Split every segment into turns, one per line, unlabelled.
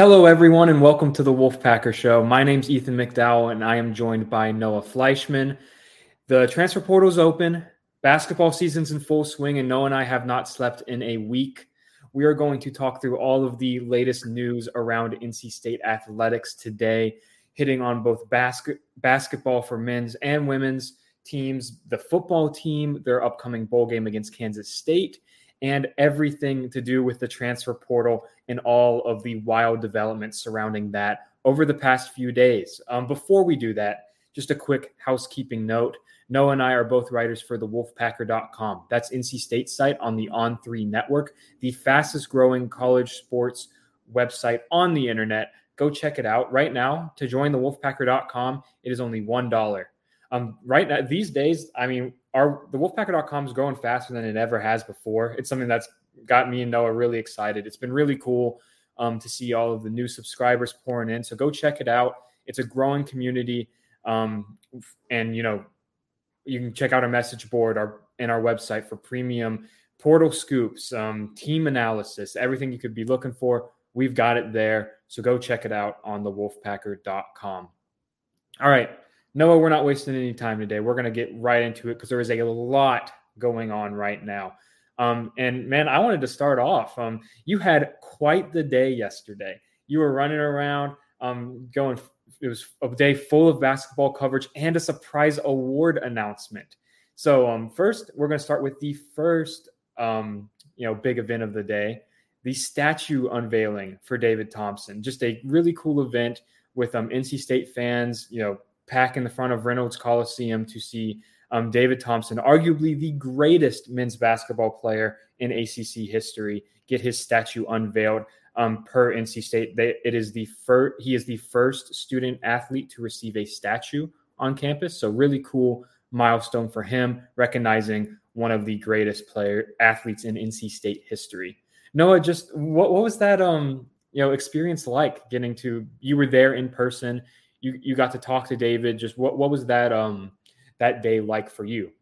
Hello, everyone, and welcome to the Wolfpacker Show. My name's Ethan McDowell, and I am joined by Noah Fleischman. The transfer portal is open. Basketball season's in full swing, and Noah and I have not slept in a week. We are going to talk through all of the latest news around NC State athletics today, hitting on both basket, basketball for men's and women's teams, the football team, their upcoming bowl game against Kansas State, and everything to do with the transfer portal and all of the wild developments surrounding that over the past few days. Um, before we do that, just a quick housekeeping note. Noah and I are both writers for the wolfpacker.com. That's NC State site on the On3 network, the fastest growing college sports website on the internet. Go check it out right now. To join the wolfpacker.com, it is only $1. Um, right now, these days, I mean, our the wolfpacker.com is growing faster than it ever has before. It's something that's got me and Noah really excited. It's been really cool um, to see all of the new subscribers pouring in. So go check it out. It's a growing community, um, and you know you can check out our message board our and our website for premium portal scoops, um, team analysis, everything you could be looking for. We've got it there. So go check it out on the wolfpacker.com. All right. Noah, we're not wasting any time today. We're going to get right into it because there is a lot going on right now. Um, and man, I wanted to start off. Um, you had quite the day yesterday. You were running around, um, going. It was a day full of basketball coverage and a surprise award announcement. So um, first, we're going to start with the first, um, you know, big event of the day, the statue unveiling for David Thompson. Just a really cool event with um, NC State fans, you know, pack in the front of Reynolds Coliseum to see um, David Thompson, arguably the greatest men's basketball player in ACC history, get his statue unveiled. Um, per NC State, they, it is the first. He is the first student athlete to receive a statue on campus. So really cool milestone for him, recognizing one of the greatest player athletes in NC State history. Noah, just what, what was that um you know experience like getting to you were there in person you you got to talk to David. Just what what was that um that day like for you?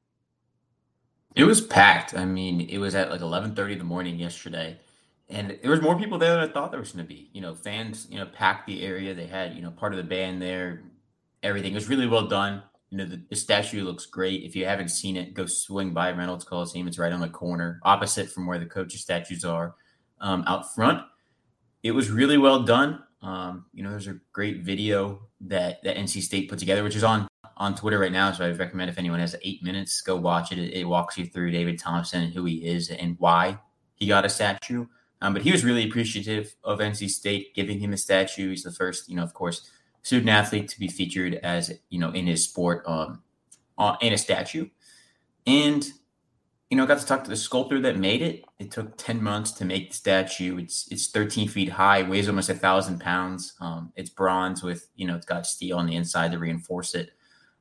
It was packed. I mean, it was at like eleven thirty in the morning yesterday, and there was more people there than I thought there was going to be. You know, fans you know packed the area. They had you know part of the band there. Everything it was really well done. You know, the, the statue looks great. If you haven't seen it, go swing by Reynolds Coliseum. It's right on the corner, opposite from where the coaches' statues are, um, out front. It was really well done. Um, you know, there's a great video that that NC State put together, which is on on Twitter right now. So I recommend if anyone has eight minutes, go watch it. It, it walks you through David Thompson and who he is and why he got a statue. Um, but he was really appreciative of NC State giving him a statue. He's the first, you know, of course, student athlete to be featured as you know in his sport um, on, in a statue. And you know, I got to talk to the sculptor that made it. It took 10 months to make the statue. It's it's 13 feet high, weighs almost a thousand pounds. Um, it's bronze with, you know, it's got steel on the inside to reinforce it.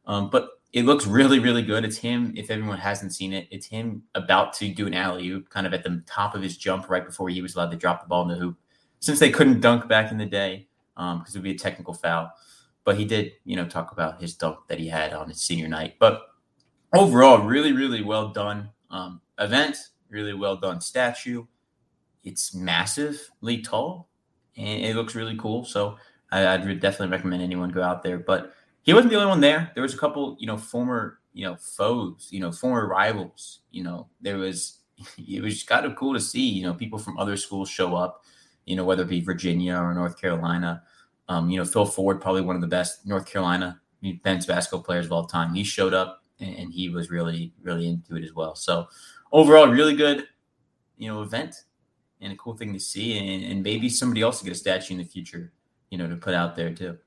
Um, but it looks really, really good. It's him, if everyone hasn't seen it, it's him about to do an alley oop, kind of at the top of his jump right before he was allowed to drop the ball in the hoop. Since they couldn't dunk back in the day, because um, it would be a technical foul. But he did, you know, talk about his dunk that he had on his senior night. But overall, really, really well done um, event, really well done statue. It's massively tall and it looks really cool. So I, would definitely recommend anyone go out there. But he wasn't the only one there. There was a couple, you know, former, you know, foes, you know, former rivals. You know, there was it was kind of cool to see, you know, people from other schools show up, you know, whether it be Virginia or North Carolina. Um, you know, Phil Ford, probably one of the best North Carolina men's basketball players of all time. He showed up and he was really really into it as well. So overall, really good, you know, event and a cool thing to see, and, and maybe somebody else to get a statue in the future, you know, to put out there too.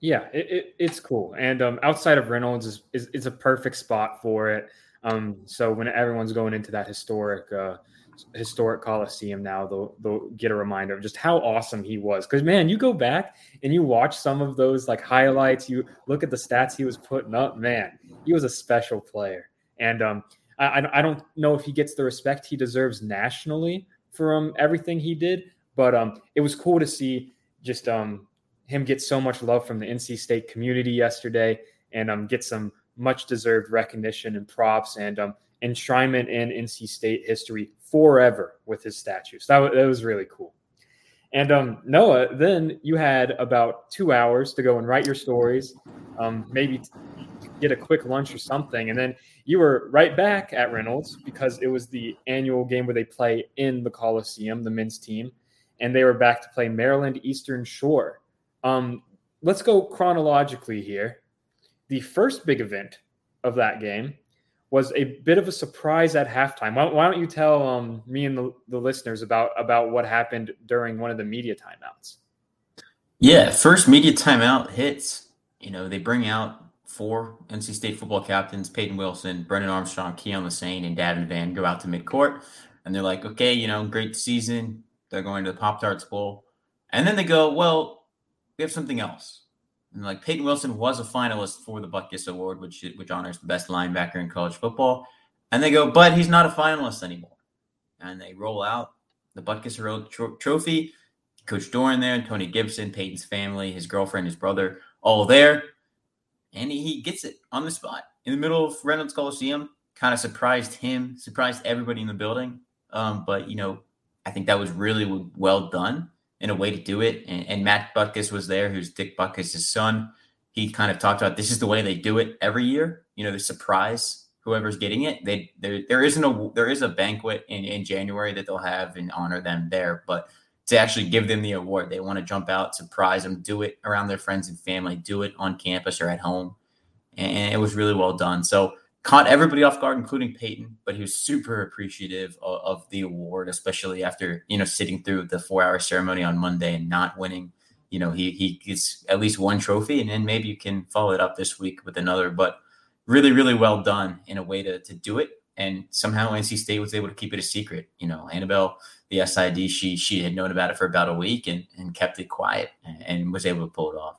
Yeah, it, it, it's cool, and um, outside of Reynolds is, is, is a perfect spot for it. Um, so when everyone's going into that historic uh, historic Coliseum now, they'll they'll get a reminder of just how awesome he was. Because man, you go back and you watch some of those like highlights, you look at the stats he was putting up. Man, he was a special player, and um, I I don't know if he gets the respect he deserves nationally for um everything he did, but um, it was cool to see just um him get so much love from the NC State community yesterday, and um get some much deserved recognition and props and um enshrinement in NC State history forever with his statues. That, that was really cool. And um, Noah, then you had about two hours to go and write your stories, um, maybe get a quick lunch or something, and then you were right back at Reynolds because it was the annual game where they play in the Coliseum, the men's team, and they were back to play Maryland Eastern Shore. Um, let's go chronologically here. The first big event of that game was a bit of a surprise at halftime. Why, why don't you tell um, me and the, the, listeners about about what happened during one of the media timeouts?
Yeah, first media timeout hits. You know, they bring out four NC State football captains: Payton Wilson, Brennan Armstrong, Keon Lesane, and Davin Vann go out to midcourt, and they're like, "Okay, you know, great season. They're going to the Pop Tarts Bowl," and then they go, "Well, we have something else." And like Payton Wilson was a finalist for the Butkus Award, which which honors the best linebacker in college football. And they go, but he's not a finalist anymore. And they roll out the Butkus Award tro- trophy. Coach Doeren there, Tony Gibson, Payton's family, his girlfriend, his brother, all there. And he, he gets it on the spot in the middle of Reynolds Coliseum. Kind of surprised him, surprised everybody in the building. Um, but, you know, I think that was really well done in a way to do it. And, and Matt Butkus was there, who's Dick Butkus' son. He kind of talked about this is the way they do it every year. You know, the surprise whoever's getting it. They there there isn't a there is a banquet in, in January that they'll have and honor them there, but to actually give them the award, they want to jump out, surprise them, do it around their friends and family, do it on campus or at home, and it was really well done. So caught everybody off guard, including Payton, but he was super appreciative of, of, the award, especially after, you know, sitting through the four hour ceremony on Monday and not winning. You know, he, he gets at least one trophy and then maybe you can follow it up this week with another, but really, really well done in a way to, to do it. And somehow NC State was able to keep it a secret. You know, Annabelle, the SID, she she had known about it for about a week and, and kept it quiet and, and was able to pull it off.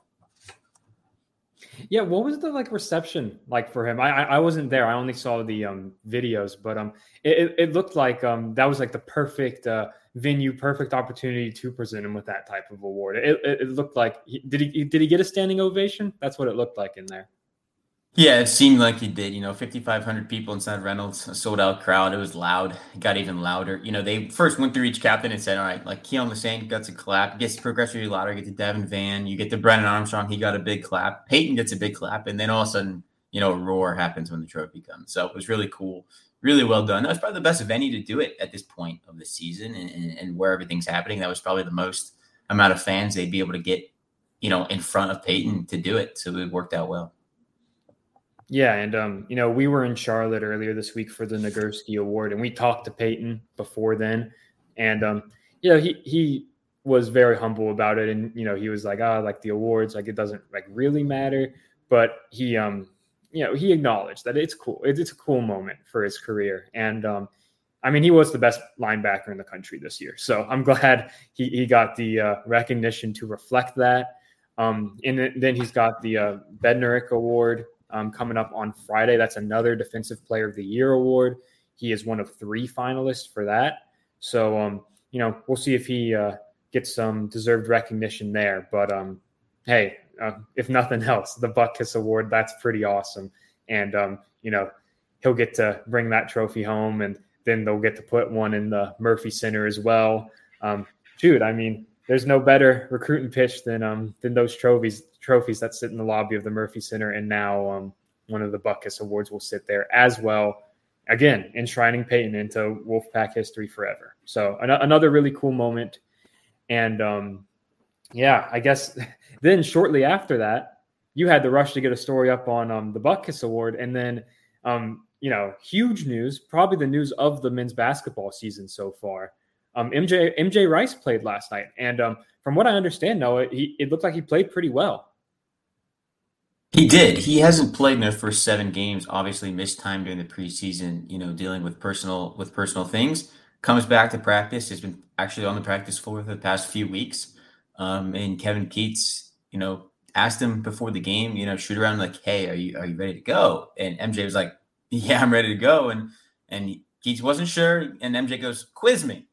Yeah, what was the like reception like for him? I I wasn't there. I only saw the um videos, but um it, it looked like um that was like the perfect uh venue, perfect opportunity to present him with that type of award. It it, it looked like he, did he did he get a standing ovation? That's what it looked like in there.
Yeah, it seemed like he did. You know, 5,500 people inside Reynolds, a sold out crowd. It was loud. It got even louder. You know, they first went through each captain and said, all right, like Keon Lesane gets a clap, gets progressively louder, get to Davin Vann, you get to Brennan Armstrong, he got a big clap. Payton gets a big clap. And then all of a sudden, you know, a roar happens when the trophy comes. So it was really cool. Really well done. That was probably the best venue to do it at this point of the season and, and, and where everything's happening. That was probably the most amount of fans they'd be able to get, you know, in front of Payton to do it. So it worked out well.
Yeah, and um, you know, we were in Charlotte earlier this week for the Nagurski Award, and we talked to Payton before then, and um, you know, he he was very humble about it, and you know, he was like, ah, like the awards, like it doesn't like really matter, but he um, you know, he acknowledged that it's cool, it's, it's a cool moment for his career, and um, I mean, he was the best linebacker in the country this year, so I'm glad he he got the uh, recognition to reflect that. Um, and then he's got the uh, Bednarik Award um, coming up on Friday. That's another Defensive Player of the Year award. He is one of three finalists for that. So, um, you know, we'll see if he uh, gets some deserved recognition there. But um, hey, uh, if nothing else, the Butkus Award, that's pretty awesome. And, um, you know, he'll get to bring that trophy home and then they'll get to put one in the Murphy Center as well. Um, dude, I mean, there's no better recruiting pitch than um than those trophies trophies that sit in the lobby of the Murphy Center, and now um one of the Butkus awards will sit there as well. Again, enshrining Payton into Wolfpack history forever. So an- another really cool moment, and um yeah, I guess then shortly after that, you had the rush to get a story up on um the Butkus award, and then um you know huge news, probably the news of the men's basketball season so far um, MJ MJ Rice played last night, and um, from what I understand, Noah, he it looked like he played pretty well.
He did. He hasn't played in the first seven games. Obviously, missed time during the preseason. You know, dealing with personal with personal things. comes back to practice. Has been actually on the practice floor for the past few weeks. Um, and Kevin Keatts, you know, asked him before the game, you know, shoot around like, "Hey, are you are you ready to go?" And MJ was like, "Yeah, I'm ready to go." And and Keatts wasn't sure, and MJ goes, "Quiz me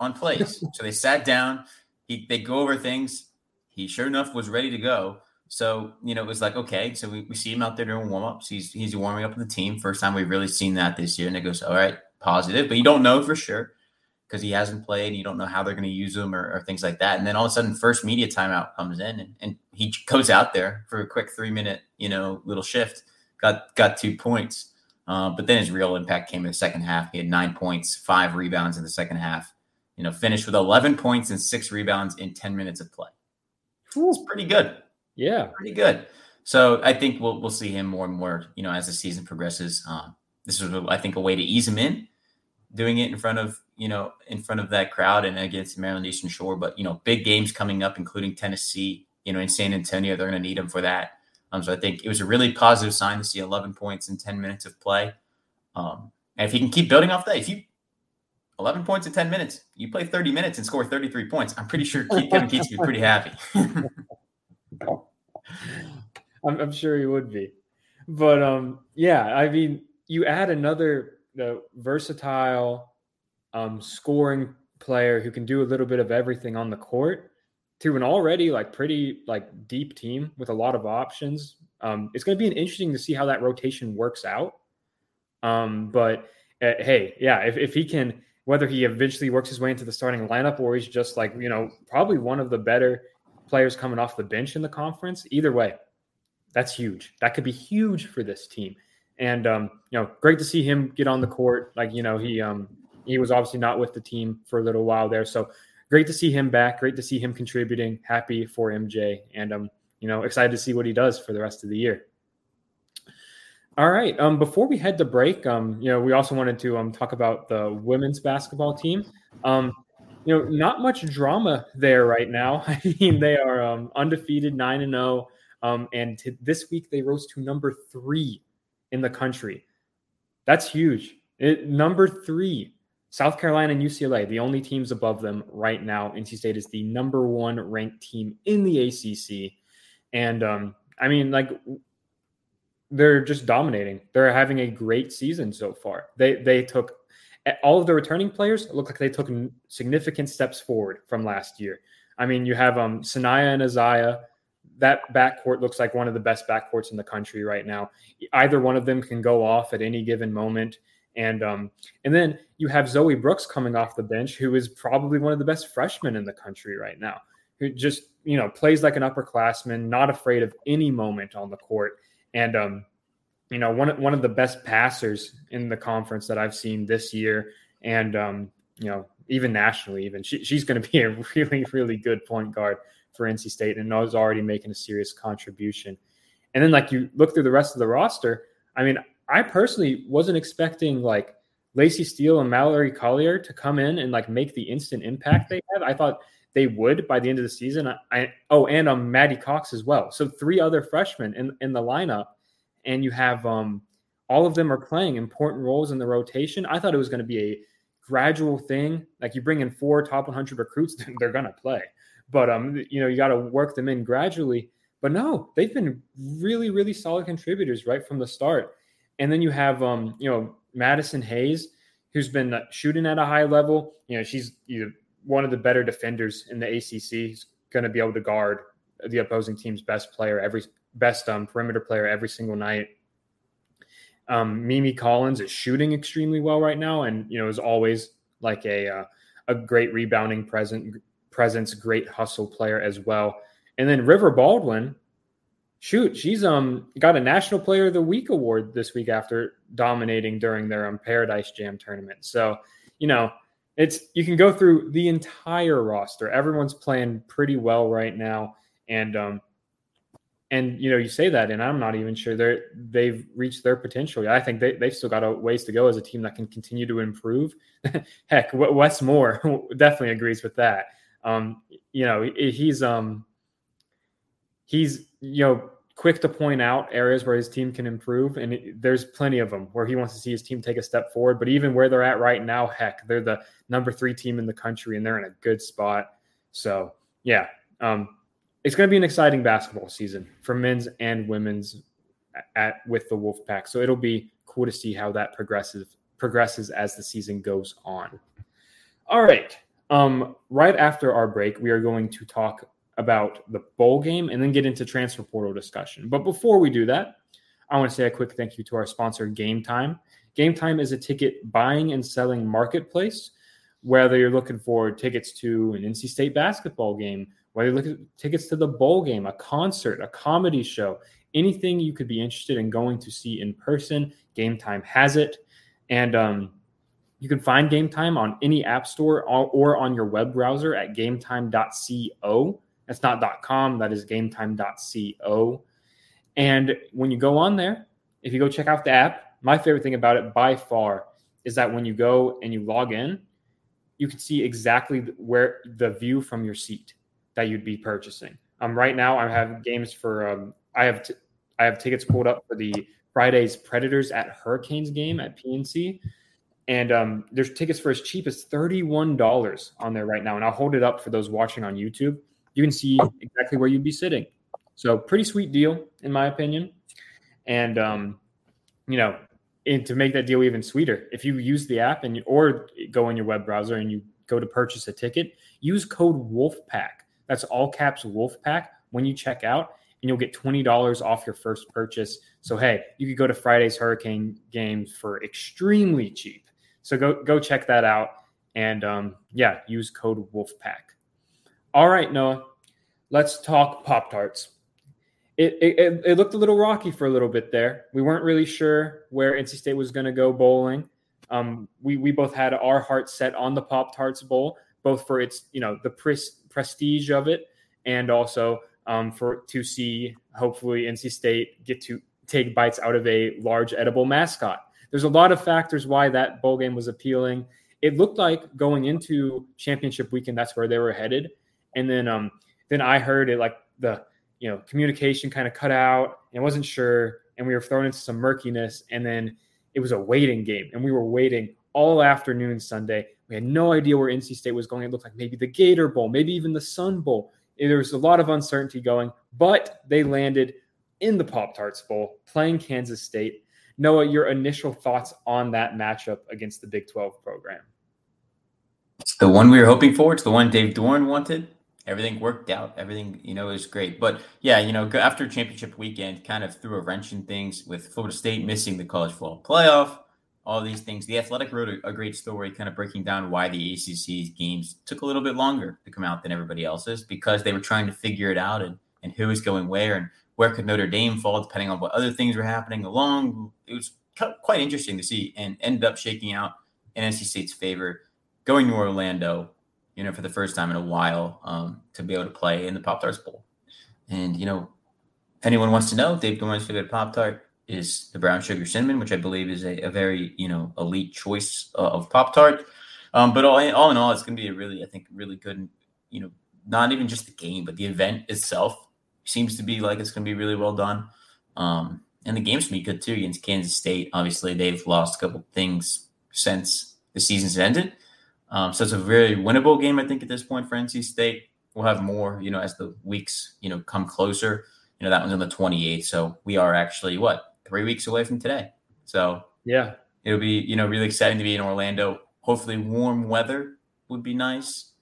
on plays." so they sat down. He they go over things. He sure enough was ready to go. So you know, it was like okay. So we, we see him out there doing warm ups. He's he's warming up with the team. First time we've really seen that this year. And it goes, all right, positive, but you don't know for sure because he hasn't played. You don't know how they're going to use him or, or, things like that. And then all of a sudden, first media timeout comes in, and, and he goes out there for a quick three minute, you know, little shift. Got got two points, uh, but then his real impact came in the second half. He had nine points, five rebounds in the second half. You know, finished with eleven points and six rebounds in ten minutes of play. It's pretty good.
Yeah,
pretty good. So I think we'll we'll see him more and more. You know, as the season progresses. Um, this is, I think, a way to ease him in doing it in front of you know in front of that crowd and against Maryland Eastern Shore. But you know, big games coming up, including Tennessee. You know, in San Antonio, they're going to need him for that. Um, so I think it was a really positive sign to see 11 points in 10 minutes of play. Um, and if he can keep building off that, if you 11 points in 10 minutes, you play 30 minutes and score 33 points, I'm pretty sure Kevin Keatts would be pretty happy.
I'm, I'm, sure he would be. But um, yeah, I mean, you add another the versatile um, scoring player who can do a little bit of everything on the court to an already like pretty like deep team with a lot of options. Um, it's going to be interesting to see how that rotation works out. Um, but uh, hey, yeah, if, if he can, whether he eventually works his way into the starting lineup or he's just like, you know, probably one of the better players coming off the bench in the conference, either way, that's huge. That could be huge for this team. And um, you know, great to see him get on the court. Like you know, he um, he was obviously not with the team for a little while there, so great to see him back. Great to see him contributing. Happy for MJ, and um, you know, excited to see what he does for the rest of the year. All right. Um, before we head to break, um, you know, we also wanted to um talk about the women's basketball team. Um, you know, not much drama there right now. I mean, they are um undefeated, nine and zero. Oh, um, and to, this week they rose to number three in the country. That's huge. It, number three, South Carolina and UCLA, the only teams above them right now. NC State is the number one ranked team in the ACC. And um, I mean, like, they're just dominating. They're having a great season so far. They they took all of the returning players look like they took significant steps forward from last year. I mean, you have um Saniya and Aziaha that backcourt looks like one of the best backcourts in the country right now. Either one of them can go off at any given moment. And um, and then you have Zoe Brooks coming off the bench, who is probably one of the best freshmen in the country right now, who just you know plays like an upperclassman, not afraid of any moment on the court, and um, you know one one of the best passers in the conference that I've seen this year, and um, you know even nationally, even she, she's going to be a really really good point guard for NC State and was already making a serious contribution. And then like you look through the rest of the roster, I mean, I personally wasn't expecting like Laci Steele and Mallory Collier to come in and like make the instant impact they have. I thought they would by the end of the season. I, I oh, and um Maddie Cox as well. So three other freshmen in in the lineup, and you have um all of them are playing important roles in the rotation. I thought it was going to be a gradual thing. Like you bring in four top 100 recruits, they're going to play but um, you know, you got to work them in gradually. But no, they've been really, really solid contributors right from the start. And then you have um, you know, Madison Hayes, who's been uh, shooting at a high level. You know, she's you one of the better defenders in the ACC. He's going to be able to guard the opposing team's best player every best um, perimeter player every single night. Um, Mimi Collins is shooting extremely well right now, and you know is always like a uh, a great rebounding present, presence, great hustle player as well. And then River Baldwin, shoot, she's um got a National Player of the Week award this week after dominating during their um, Paradise Jam tournament. So, you know, it's you can go through the entire roster. Everyone's playing pretty well right now, and um, and you know, you say that, and I'm not even sure they're they've reached their potential. I think they they've still got a ways to go as a team that can continue to improve. Heck, Wes Moore definitely agrees with that. Um, you know, he's um he's you know quick to point out areas where his team can improve, and it, there's plenty of them where he wants to see his team take a step forward. But even where they're at right now, heck, they're the number three team in the country, and they're in a good spot. So yeah, um, it's going to be an exciting basketball season for men's and women's at with the Wolfpack. So it'll be cool to see how that progresses progresses as the season goes on. All right. Um, right after our break, we are going to talk about the bowl game and then get into transfer portal discussion. But before we do that, I want to say a quick thank you to our sponsor, Gametime. Game Time is a ticket buying and selling marketplace. Whether you're looking for tickets to an NC State basketball game, whether you're looking at tickets to the bowl game, a concert, a comedy show, anything you could be interested in going to see in person, Gametime has it. And um, you can find Gametime on any app store or on your web browser at gametime.co. That's not .com, that is gametime.co. And when you go on there, if you go check out the app, my favorite thing about it by far is that when you go and you log in, you can see exactly where the view from your seat that you'd be purchasing. Um, right now, I have games for um, I have t- I have tickets pulled up for the Friday's Predators at Hurricanes game at PNC, and um, there's tickets for as cheap as thirty one dollars on there right now. And I'll hold it up for those watching on YouTube. You can see exactly where you'd be sitting. So pretty sweet deal in my opinion. And um, you know, and to make that deal even sweeter, if you use the app and you, or go in your web browser and you go to purchase a ticket, use code WOLFPACK. That's all caps WOLFPACK when you check out, and you'll get twenty dollars off your first purchase. So hey, you could go to Friday's Hurricane games for extremely cheap. So go go check that out, and um, yeah, use code WOLFPACK. All right, Noah, let's talk Pop Tarts it, it, it looked a little rocky for a little bit there. We weren't really sure where NC State was going to go bowling. Um, we we both had our hearts set on the Pop Tarts Bowl, both for its you know the pres- prestige of it, and also um, for to see hopefully NC State get to take bites out of a large edible mascot. There's a lot of factors why that bowl game was appealing. It looked like going into championship weekend, that's where they were headed, and then um, then I heard it like the you know, communication kind of cut out and wasn't sure. And we were thrown into some murkiness. And then it was a waiting game. And we were waiting all afternoon Sunday. We had no idea where NC State was going. It looked like maybe the Gator Bowl, maybe even the Sun Bowl. There was a lot of uncertainty going, but they landed in the Pop Tarts Bowl playing Kansas State. Noah, your initial thoughts on that matchup against the Big 12 program?
It's the one we were hoping for. It's the one Dave Doeren wanted everything worked out. Everything, you know, is great. But yeah, you know, after championship weekend, kind of threw a wrench in things with Florida State missing the college football playoff, all these things. The Athletic wrote a, a great story, kind of breaking down why the ACC games took a little bit longer to come out than everybody else's because they were trying to figure it out and and who was going where and where could Notre Dame fall depending on what other things were happening along. It was quite interesting to see and ended up shaking out in NC State's favor, going to Orlando you know, for the first time in a while um, to be able to play in the Pop Tarts Bowl. And, you know, if anyone wants to know, Dave Doeren's favorite Pop Tart is the brown sugar cinnamon, which I believe is a, a very, you know, elite choice uh, of Pop Tart. Um, but all, all in all, it's going to be a really, I think, really good, you know, not even just the game, but the event itself seems to be like it's going to be really well done. Um, and the game's going to be good too against Kansas State. Obviously, they've lost a couple things since the season's ended. Um, so it's a very winnable game, I think, at this point for NC State. We'll have more, you know, as the weeks, you know, come closer. You know, that one's on the 28th. So we are actually, what, three weeks away from today. So
yeah,
it'll be, you know, really exciting to be in Orlando. Hopefully warm weather would be nice.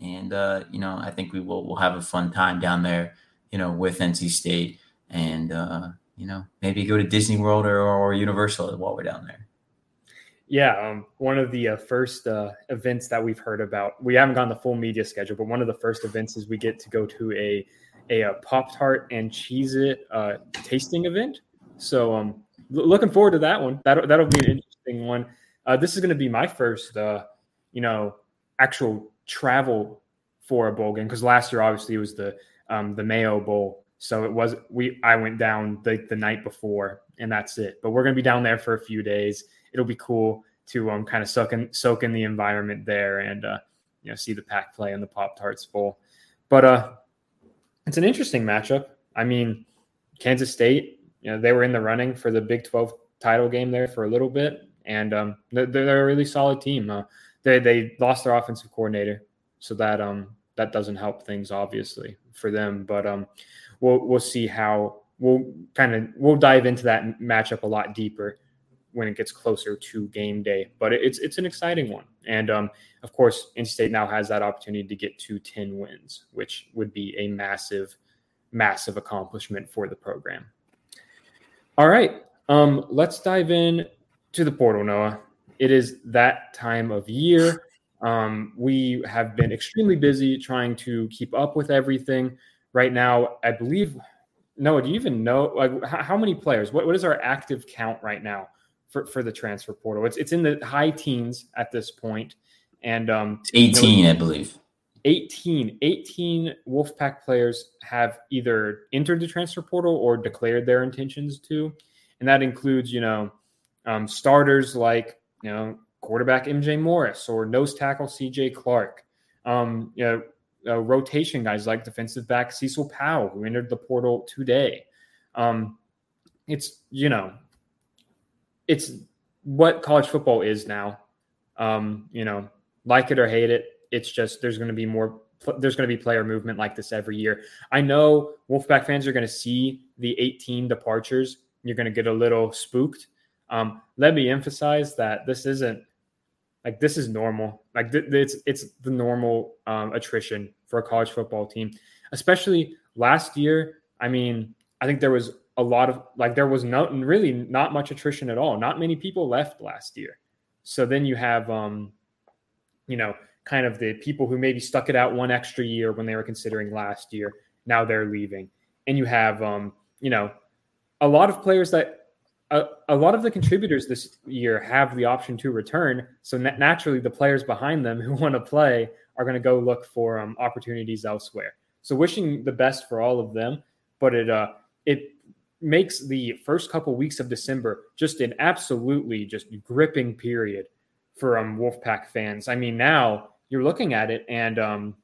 And, uh, you know, I think we will we'll have a fun time down there, you know, with NC State and, uh, you know, maybe go to Disney World or, or Universal while we're down there.
Yeah, um, one of the uh, first uh, events that we've heard about. We haven't gone the full media schedule, but one of the first events is we get to go to a a, a uh, Pop Tart and Cheez-It uh, tasting event. So, um, l- looking forward to that one. That that'll be an interesting one. Uh, this is going to be my first, uh, you know, actual travel for a bowl game because last year obviously it was the um, the Mayo Bowl. So it was we I went down the the night before and that's it. But we're going to be down there for a few days it'll be cool to um kind of soak in soak in the environment there and uh, you know see the pack play in the Pop Tarts Bowl. But uh, it's an interesting matchup. I mean, Kansas State, you know, they were in the running for the Big 12 title game there for a little bit, and um, they're, they're, a really solid team. Uh, they they lost their offensive coordinator, so that um that doesn't help things obviously for them. But um, we'll we'll see how we'll kind of we'll dive into that matchup a lot deeper when it gets closer to game day. But it's it's an exciting one, and um, of course, NC State now has that opportunity to get to ten wins, which would be a massive, massive accomplishment for the program. All right, um, let's dive in to the portal, Noah. It is that time of year. Um, we have been extremely busy trying to keep up with everything. Right now, I believe. Noah, do you even know like how many players? What, what is our active count right now for, for the transfer portal? It's it's in the high teens at this point, and um,
18, you know, I believe.
18, 18 Wolfpack players have either entered the transfer portal or declared their intentions to, and that includes you know um, starters like you know quarterback MJ Morris or nose tackle CJ Clark. Um, you know, uh, rotation guys like defensive back Cecil Powell, who entered the portal today. Um, it's you know, it's what college football is now. Um, you know, like it or hate it, it's just there's going to be more. There's going to be player movement like this every year. I know Wolfpack fans are going to see the 18 departures. You're going to get a little spooked. Um, let me emphasize that this isn't like this is normal. Like th- it's it's the normal um, attrition for a college football team, especially last year. I mean, I think there was a lot of like there was no really not much attrition at all. Not many people left last year. So then you have um, you know, kind of the people who maybe stuck it out one extra year when they were considering last year. Now they're leaving, and you have um, you know, a lot of players that a, a, lot of the contributors this year have the option to return. So na- naturally, the players behind them who want to play are going to go look for um, opportunities elsewhere. So wishing the best for all of them, but it uh, it makes the first couple weeks of December just an absolutely just gripping period for um, Wolfpack fans. I mean, now you're looking at it, and um,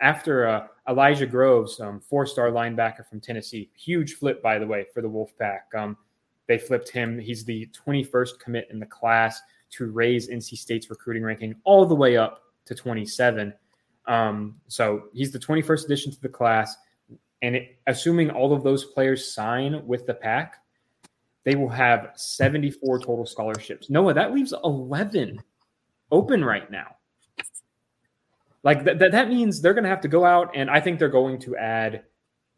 after uh, Elijah Groves, um, four-star linebacker from Tennessee, huge flip by the way for the Wolfpack. Um, they flipped him. He's the 21st commit in the class to raise NC State's recruiting ranking all the way up to 27. Um, so he's the 21st addition to the class. And it, assuming all of those players sign with the pack, they will have 74 total scholarships. Noah, that leaves 11 open right now. Like th- th- that means they're going to have to go out, and I think they're going to add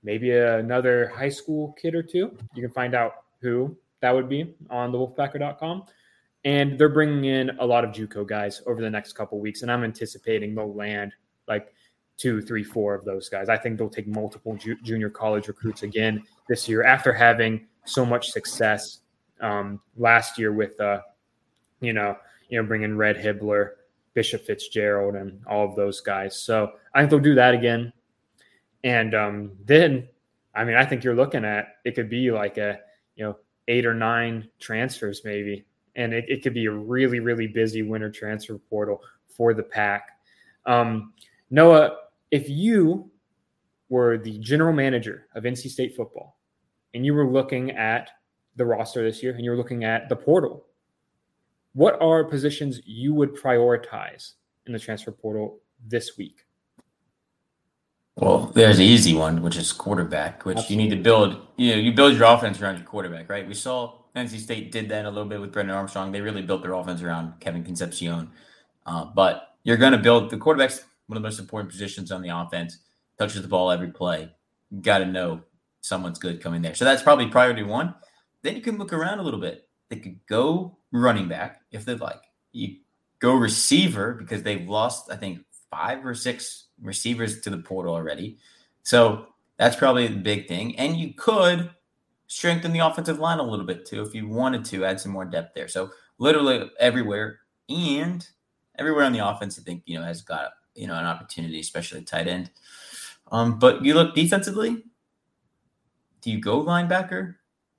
maybe another high school kid or two. You can find out who that would be on the wolfpacker.com. And they're bringing in a lot of JUCO guys over the next couple weeks, and I'm anticipating they'll land like two, three, four of those guys. I think they'll take multiple ju- junior college recruits again this year after having so much success um, last year with, uh, you know, you know, bringing Red Hibbler, Bishop Fitzgerald, and all of those guys. So I think they'll do that again. And um, then, I mean, I think you're looking at it could be like a you know eight or nine transfers maybe and it, it could be a really really busy winter transfer portal for the pack um, noah if you were the general manager of nc state football and you were looking at the roster this year and you were looking at the portal what are positions you would prioritize in the transfer portal this week
well, there's an easy one, which is quarterback, which Absolutely. you need to build. You know, you build your offense around your quarterback, right? We saw NC State did that a little bit with Brennan Armstrong. They really built their offense around Kevin Concepcion. Uh, but you're going to build the quarterback's one of the most important positions on the offense. Touches the ball every play. Got to know someone's good coming there. So that's probably priority one. Then you can look around a little bit. They could go running back if they'd like. You go receiver because they've lost, I think, five or six receivers to the portal already. So that's probably the big thing. And you could strengthen the offensive line a little bit too if you wanted to add some more depth there. So literally everywhere and everywhere on the offense, I think, you know, has got, you know, an opportunity, especially tight end. Um, but you look defensively, do you go linebacker?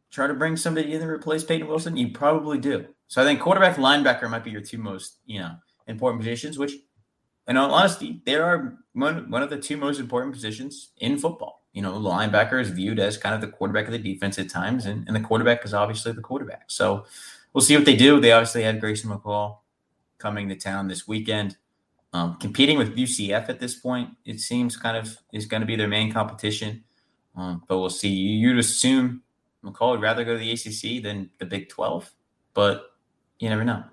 Try to bring somebody in to replace Payton Wilson? You probably do. So I think quarterback linebacker might be your two most, you know, important positions, which in all honesty, there are one, one of the two most important positions in football. You know, linebacker is viewed as kind of the quarterback of the defense at times, and, and the quarterback is obviously the quarterback. So we'll see what they do. They obviously had Grayson McCall coming to town this weekend. Um, competing with UCF at this point, it seems kind of is going to be their main competition. Um, but we'll see. You'd assume McCall would rather go to the ACC than the Big 12, but you never know.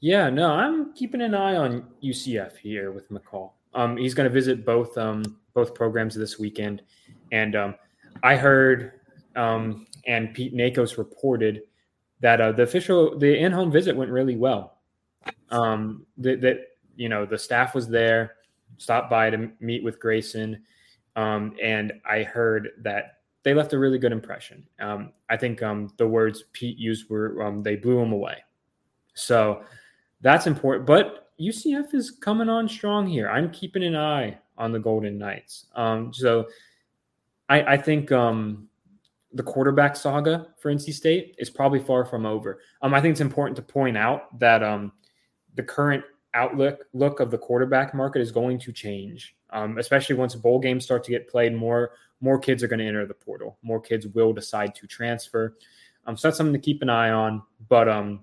Yeah, no, I'm keeping an eye on UCF here with McCall. Um, he's going to visit both um, both programs this weekend, and um, I heard um, and Pete Nakos reported that uh, the official the in-home visit went really well. Um, that, that you know the staff was there, stopped by to meet with Grayson, um, and I heard that they left a really good impression. Um, I think um, the words Pete used were um, they blew him away. So that's important. But UCF is coming on strong here. I'm keeping an eye on the Golden Knights. Um, so I, I think um, the quarterback saga for NC State is probably far from over. I think it's important to point out that the current outlook look of the quarterback market is going to change, um, especially once bowl games start to get played. More more kids are going to enter the portal. More kids will decide to transfer. Um, so that's something to keep an eye on. But um,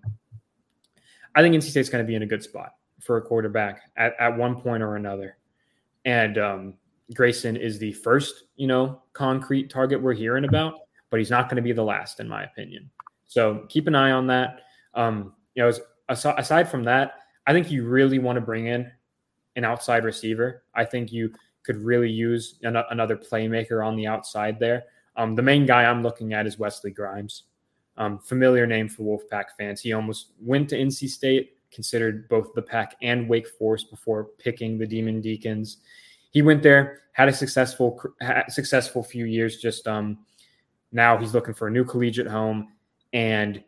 I think NC State's going to be in a good spot for a quarterback at, at one point or another. And um, Grayson is the first, you know, concrete target we're hearing about, but he's not going to be the last, in my opinion. So keep an eye on that. Um, you know, aside from that, I think you really want to bring in an outside receiver. I think you could really use an- another playmaker on the outside there. Um, the main guy I'm looking at is Wesley Grimes. Um, familiar name for Wolfpack fans. He almost went to NC State, considered both the Pack and Wake Forest before picking the Demon Deacons. He went there, had a successful successful few years. Just um, now he's looking for a new collegiate home, and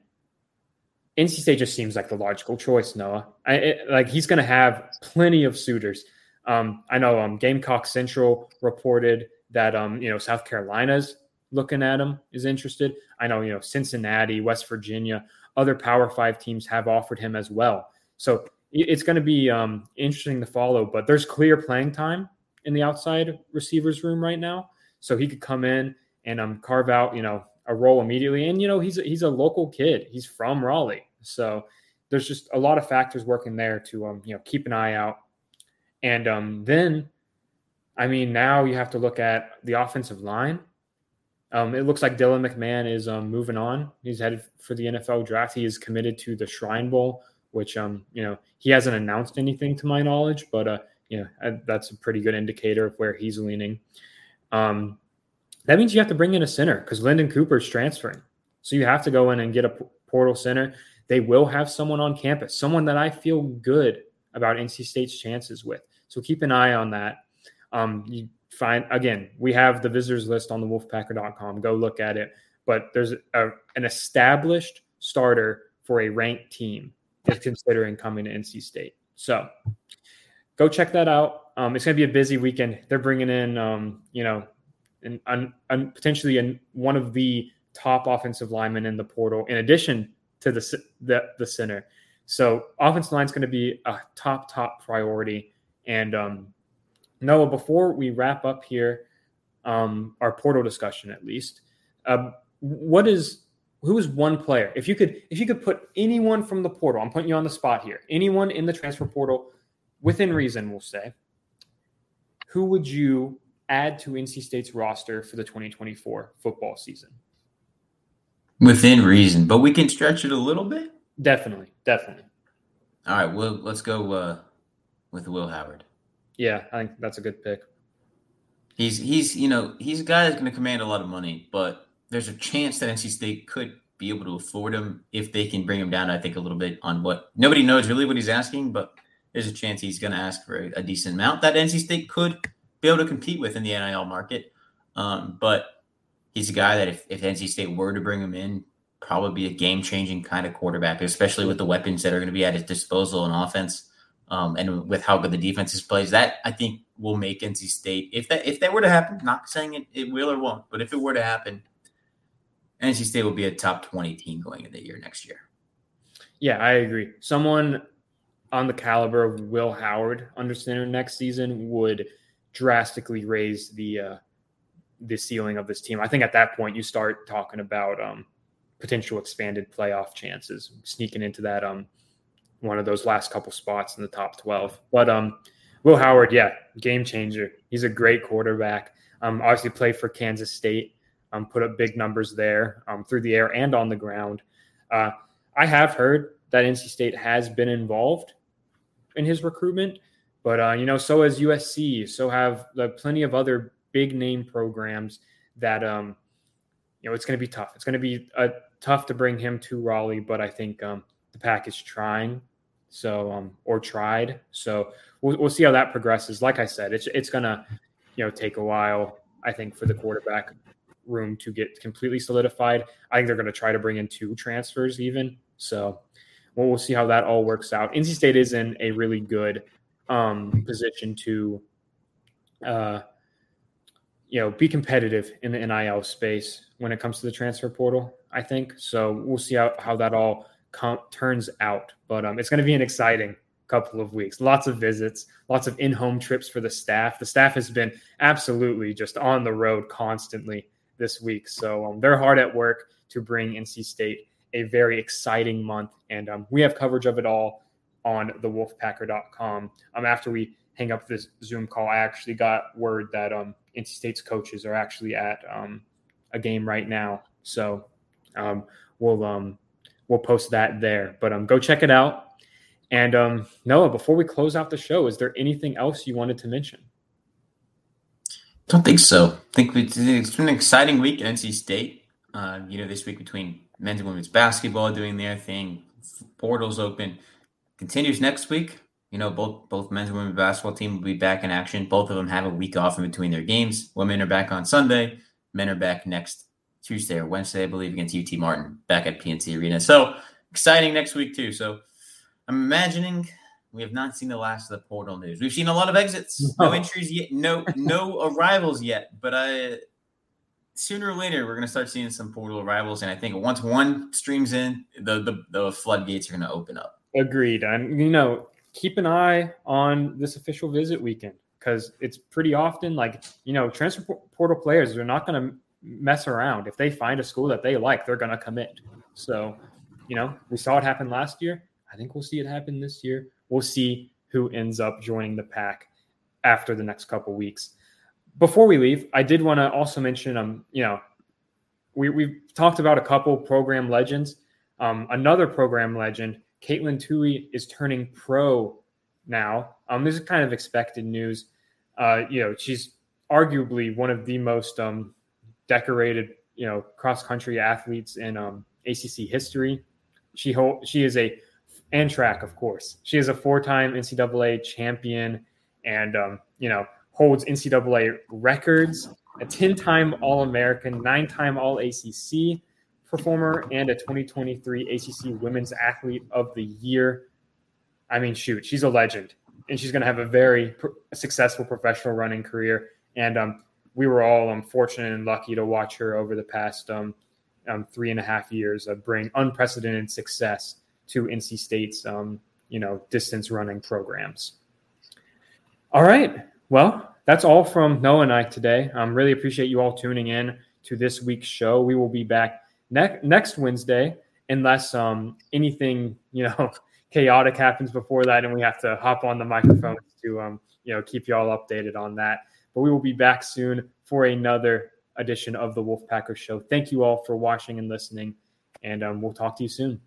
NC State just seems like the logical choice, Noah. I, it, like he's going to have plenty of suitors. Um, I know um, Gamecock Central reported that um, you know South Carolina's looking at him is interested. I know you know Cincinnati, West Virginia, other Power Five teams have offered him as well. So it's going to be um, interesting to follow. But there's clear playing time in the outside receivers room right now, so he could come in and um, carve out you know a role immediately. And you know, he's a, he's a local kid. He's from Raleigh, so there's just a lot of factors working there to um, you know keep an eye out. And um, then, I mean, now you have to look at the offensive line. Um, it looks like Dylan McMahon is um, moving on. He's headed for the NFL draft. He is committed to the Shrine Bowl, which um, you know he hasn't announced anything to my knowledge, but uh, you know that's a pretty good indicator of where he's leaning. Um, that means you have to bring in a center because Lyndon Cooper is transferring. So you have to go in and get a portal center. They will have someone on campus, someone that I feel good about NC State's chances with. So keep an eye on that. Um, you find again, we have the visitors list on the wolfpacker.com. Go look at it. But there's a, an established starter for a ranked team is considering coming to NC State. So go check that out. Um, it's going to be a busy weekend. They're bringing in, um, you know, and, potentially in one of the top offensive linemen in the portal, in addition to the the, the center. So offensive line is going to be a top top priority. And um, Noah, before we wrap up here, um, our portal discussion at least, uh, what is who is one player? If you could if you could put anyone from the portal, I'm putting you on the spot here. Anyone in the transfer portal, within reason, we'll say. Who would you add to NC State's roster for the 2024 football season?
Within reason, but we can stretch it a little bit.
Definitely, definitely.
All right, well, let's go uh, with Will Howard.
Yeah, I think that's a good pick.
He's he's you know he's a guy that's going to command a lot of money, but there's a chance that NC State could be able to afford him if they can bring him down. I think a little bit on what nobody knows really what he's asking, but there's a chance he's going to ask for a, a decent amount that NC State could be able to compete with in the NIL market. Um, but he's a guy that if, if NC State were to bring him in, probably be a game changing kind of quarterback, especially with the weapons that are going to be at his disposal in offense. Um, and with how good the defenses plays, that I think will make NC State if that if that were to happen. Not saying it, it will or won't, but if it were to happen, NC State will be a top twenty team going into the year next year.
Yeah, I agree. Someone on the caliber of Will Howard under center next season would drastically raise the uh, the ceiling of this team. I think at that point you start talking about um, potential expanded playoff chances, sneaking into that um, one of those last couple spots in the top twelve. But um, Will Howard, yeah, game changer. He's a great quarterback. Um, obviously played for Kansas State. Um, put up big numbers there um, through the air and on the ground. Uh, I have heard that NC State has been involved in his recruitment, but uh, you know, so has USC. So have the plenty of other big name programs that um, you know it's going to be tough. It's going to be uh, tough to bring him to Raleigh, but I think um, the pack is trying. So um, or tried. So we'll, we'll see how that progresses. Like I said, it's it's gonna you know take a while. I think for the quarterback room to get completely solidified. I think they're going to try to bring in two transfers even. So well, we'll see how that all works out. NC State is in a really good um, position to, uh, you know, be competitive in the NIL space when it comes to the transfer portal. I think so. We'll see how, how that all com- turns out, but um, it's going to be an exciting couple of weeks. Lots of visits, lots of in-home trips for the staff. The staff has been absolutely just on the road constantly this week, so um, they're hard at work to bring NC State a very exciting month. And um, we have coverage of it all on thewolfpacker.com. Um, after we hang up this Zoom call, I actually got word that um, NC State's coaches are actually at um, a game right now. So um, we'll um, we'll post that there. But um, go check it out. And um, Noah, before we close out the show, is there anything else you wanted to mention?
Don't think so. I think it's been an exciting week at NC State. Uh, you know, this week between men's and women's basketball doing their thing. Portals open. Continues next week. You know, both both men's and women's basketball team will be back in action. Both of them have a week off in between their games. Women are back on Sunday. Men are back next Tuesday or Wednesday, I believe, against UT Martin back at PNC Arena. So exciting next week too. So I'm imagining we have not seen the last of the portal news. We've seen a lot of exits, no, no entries yet, no no arrivals yet. But I sooner or later we're going to start seeing some portal arrivals, and I think once one streams in, the the, the floodgates are going to open up.
Agreed. And you know, keep an eye on this official visit weekend because it's pretty often like you know transfer portal players are not going to mess around. If they find a school that they like, they're going to commit. So, you know, we saw it happen last year. I think we'll see it happen this year. We'll see who ends up joining the pack after the next couple weeks before we leave, I did want to also mention, um, you know, we we've talked about a couple program legends. Um, another program legend, Katelyn Tuohy, is turning pro now. Um, this is kind of expected news. Uh, you know, she's arguably one of the most um, decorated, you know, cross country athletes in um, ACC history. She hold, she is a and track, of course. She is a four time NCAA champion, and um, you know holds NCAA records, a 10 time All American, nine time All ACC performer, and a 2023 ACC Women's Athlete of the Year. I mean, shoot, she's a legend, and she's going to have a very successful professional running career. And um, we were all um, fortunate and lucky to watch her over the past um, um, three and a half years bring unprecedented success to NC State's um, you know distance running programs. All right, well, that's all from Noah and I today. Um, really appreciate you all tuning in to this week's show. We will be back ne- next Wednesday, unless um, anything you know chaotic happens before that, and we have to hop on the microphone to um, you know keep you all updated on that. But we will be back soon for another edition of the Wolfpacker Show. Thank you all for watching and listening, and um, we'll talk to you soon.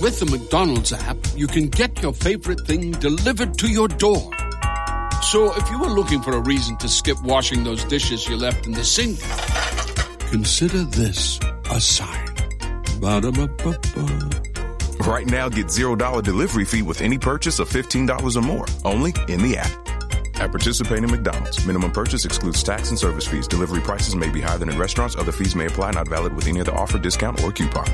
With the McDonald's app, you can get your favorite thing delivered to your door. So if you were looking for a reason to skip washing those dishes you left in the sink, consider this a sign. Ba-da-ba-ba-ba.
Right now, get $0 delivery fee with any purchase of $15 or more, only in the app. At participating McDonald's, minimum purchase excludes tax and service fees. Delivery prices may be higher than in restaurants. Other fees may apply, not valid with any other offer, discount, or coupon.